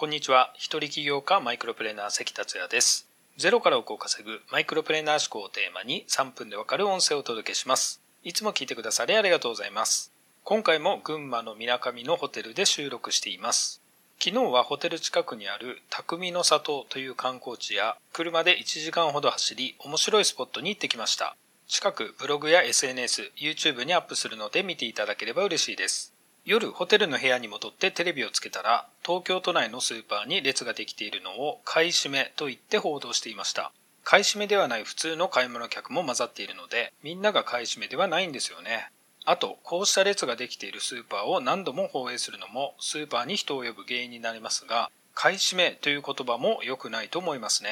こんにちは。一人起業家マイクロプレーナー関達也です。ゼロから億を稼ぐマイクロプレーナー思考をテーマに3分でわかる音声をお届けします。いつも聞いてくださりありがとうございます。今回も群馬の水上のホテルで収録しています。昨日はホテル近くにある匠の里という観光地や車で1時間ほど走り面白いスポットに行ってきました。近くブログや SNS、YouTube にアップするので見ていただければ嬉しいです。夜ホテルの部屋に戻ってテレビをつけたら東京都内のスーパーに列ができているのを買い占めと言って報道していました。買い占めではない普通の買い物客も混ざっているのでみんなが買い占めではないんですよね。あとこうした列ができているスーパーを何度も放映するのもスーパーに人を呼ぶ原因になりますが買い占めという言葉も良くないと思いますね。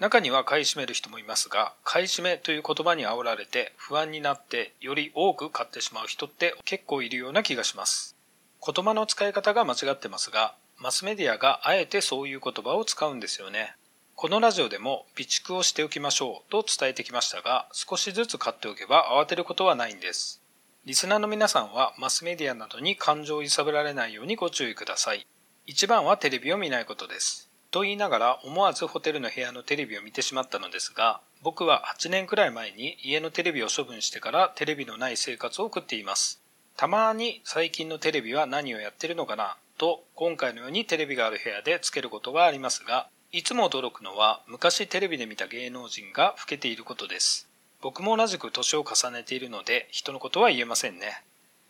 中には買い占める人もいますが買い占めという言葉に煽られて不安になってより多く買ってしまう人って結構いるような気がします。言葉の使い方が間違ってますがマスメディアがあえてそういう言葉を使うんですよね。このラジオでも備蓄をしておきましょうと伝えてきましたが少しずつ買っておけば慌てることはないんです。リスナーの皆さんはマスメディアなどに感情を揺さぶられないようにご注意ください。一番はテレビを見ないことです。と言いながら思わずホテルの部屋のテレビを見てしまったのですが僕は8年くらい前に家のテレビを処分してからテレビのない生活を送っています。たまに最近のテレビは何をやってるのかなと今回のようにテレビがある部屋でつけることがありますがいつも驚くのは昔テレビで見た芸能人が老けていることです。僕も同じく年を重ねているので人のことは言えませんね。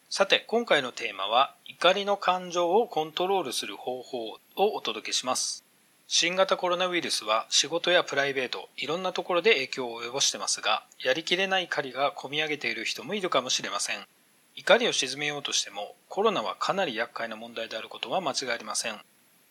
さて今回のテーマは怒りの感情をコントロールする方法をお届けします。新型コロナウイルスは仕事やプライベート、いろんなところで影響を及ぼしてますが、やりきれない怒りが込み上げている人もいるかもしれません。怒りを鎮めようとしても、コロナはかなり厄介な問題であることは間違いありません。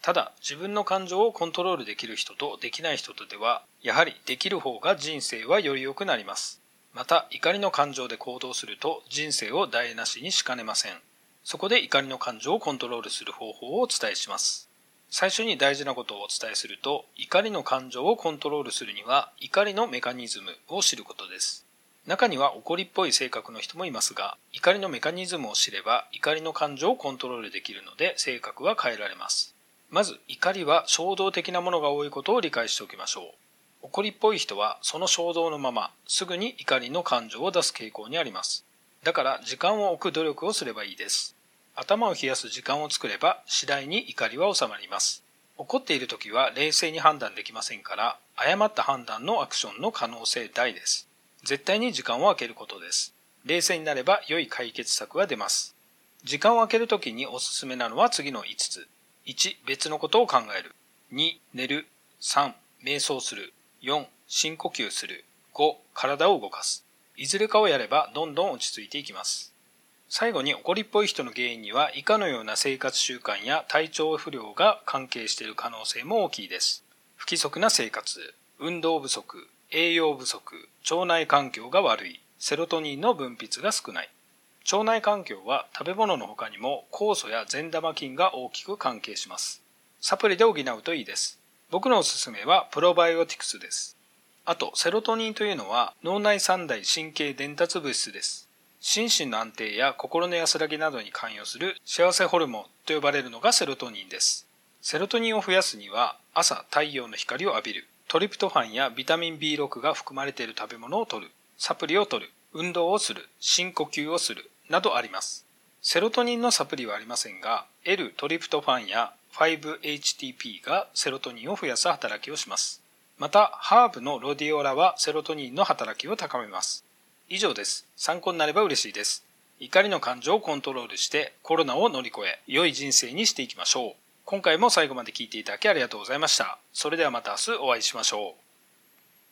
ただ、自分の感情をコントロールできる人とできない人とでは、やはりできる方が人生はより良くなります。また、怒りの感情で行動すると人生を台無しにしかねません。そこで怒りの感情をコントロールする方法をお伝えします。最初に大事なことをお伝えすると怒りの感情をコントロールするには怒りのメカニズムを知ることです。中には怒りっぽい性格の人もいますが怒りのメカニズムを知れば怒りの感情をコントロールできるので性格は変えられます。まず怒りは衝動的なものが多いことを理解しておきましょう。怒りっぽい人はその衝動のまますぐに怒りの感情を出す傾向にあります。だから時間を置く努力をすればいいです。頭を冷やす時間を作れば次第に怒りは収まります。怒っている時は冷静に判断できませんから、誤った判断のアクションの可能性大です。絶対に時間を空けることです。冷静になれば良い解決策が出ます。時間を空けるときにおすすめなのは次の5つ。1、別のことを考える。2、寝る。3、瞑想する。4、深呼吸する。5、体を動かす。いずれかをやればどんどん落ち着いていきます。最後に怒りっぽい人の原因には以下のような生活習慣や体調不良が関係している可能性も大きいです。不規則な生活、運動不足、栄養不足、腸内環境が悪い、セロトニンの分泌が少ない。腸内環境は食べ物の他にも酵素や善玉菌が大きく関係します。サプリで補うといいです。僕のおすすめはプロバイオティクスです。あと、セロトニンというのは脳内三大神経伝達物質です。心身の安定や心の安らぎなどに関与する幸せホルモンと呼ばれるのがセロトニンです。セロトニンを増やすには朝太陽の光を浴びる、トリプトファンやビタミン B6 が含まれている食べ物を摂る、サプリを摂る、運動をする、深呼吸をする、などあります。セロトニンのサプリはありませんが、L トリプトファンや 5-HTP がセロトニンを増やす働きをします。また、ハーブのロディオラはセロトニンの働きを高めます。以上です。参考になれば嬉しいです。怒りの感情をコントロールしてコロナを乗り越え、良い人生にしていきましょう。今回も最後まで聞いていただきありがとうございました。それではまた明日お会いしましょう。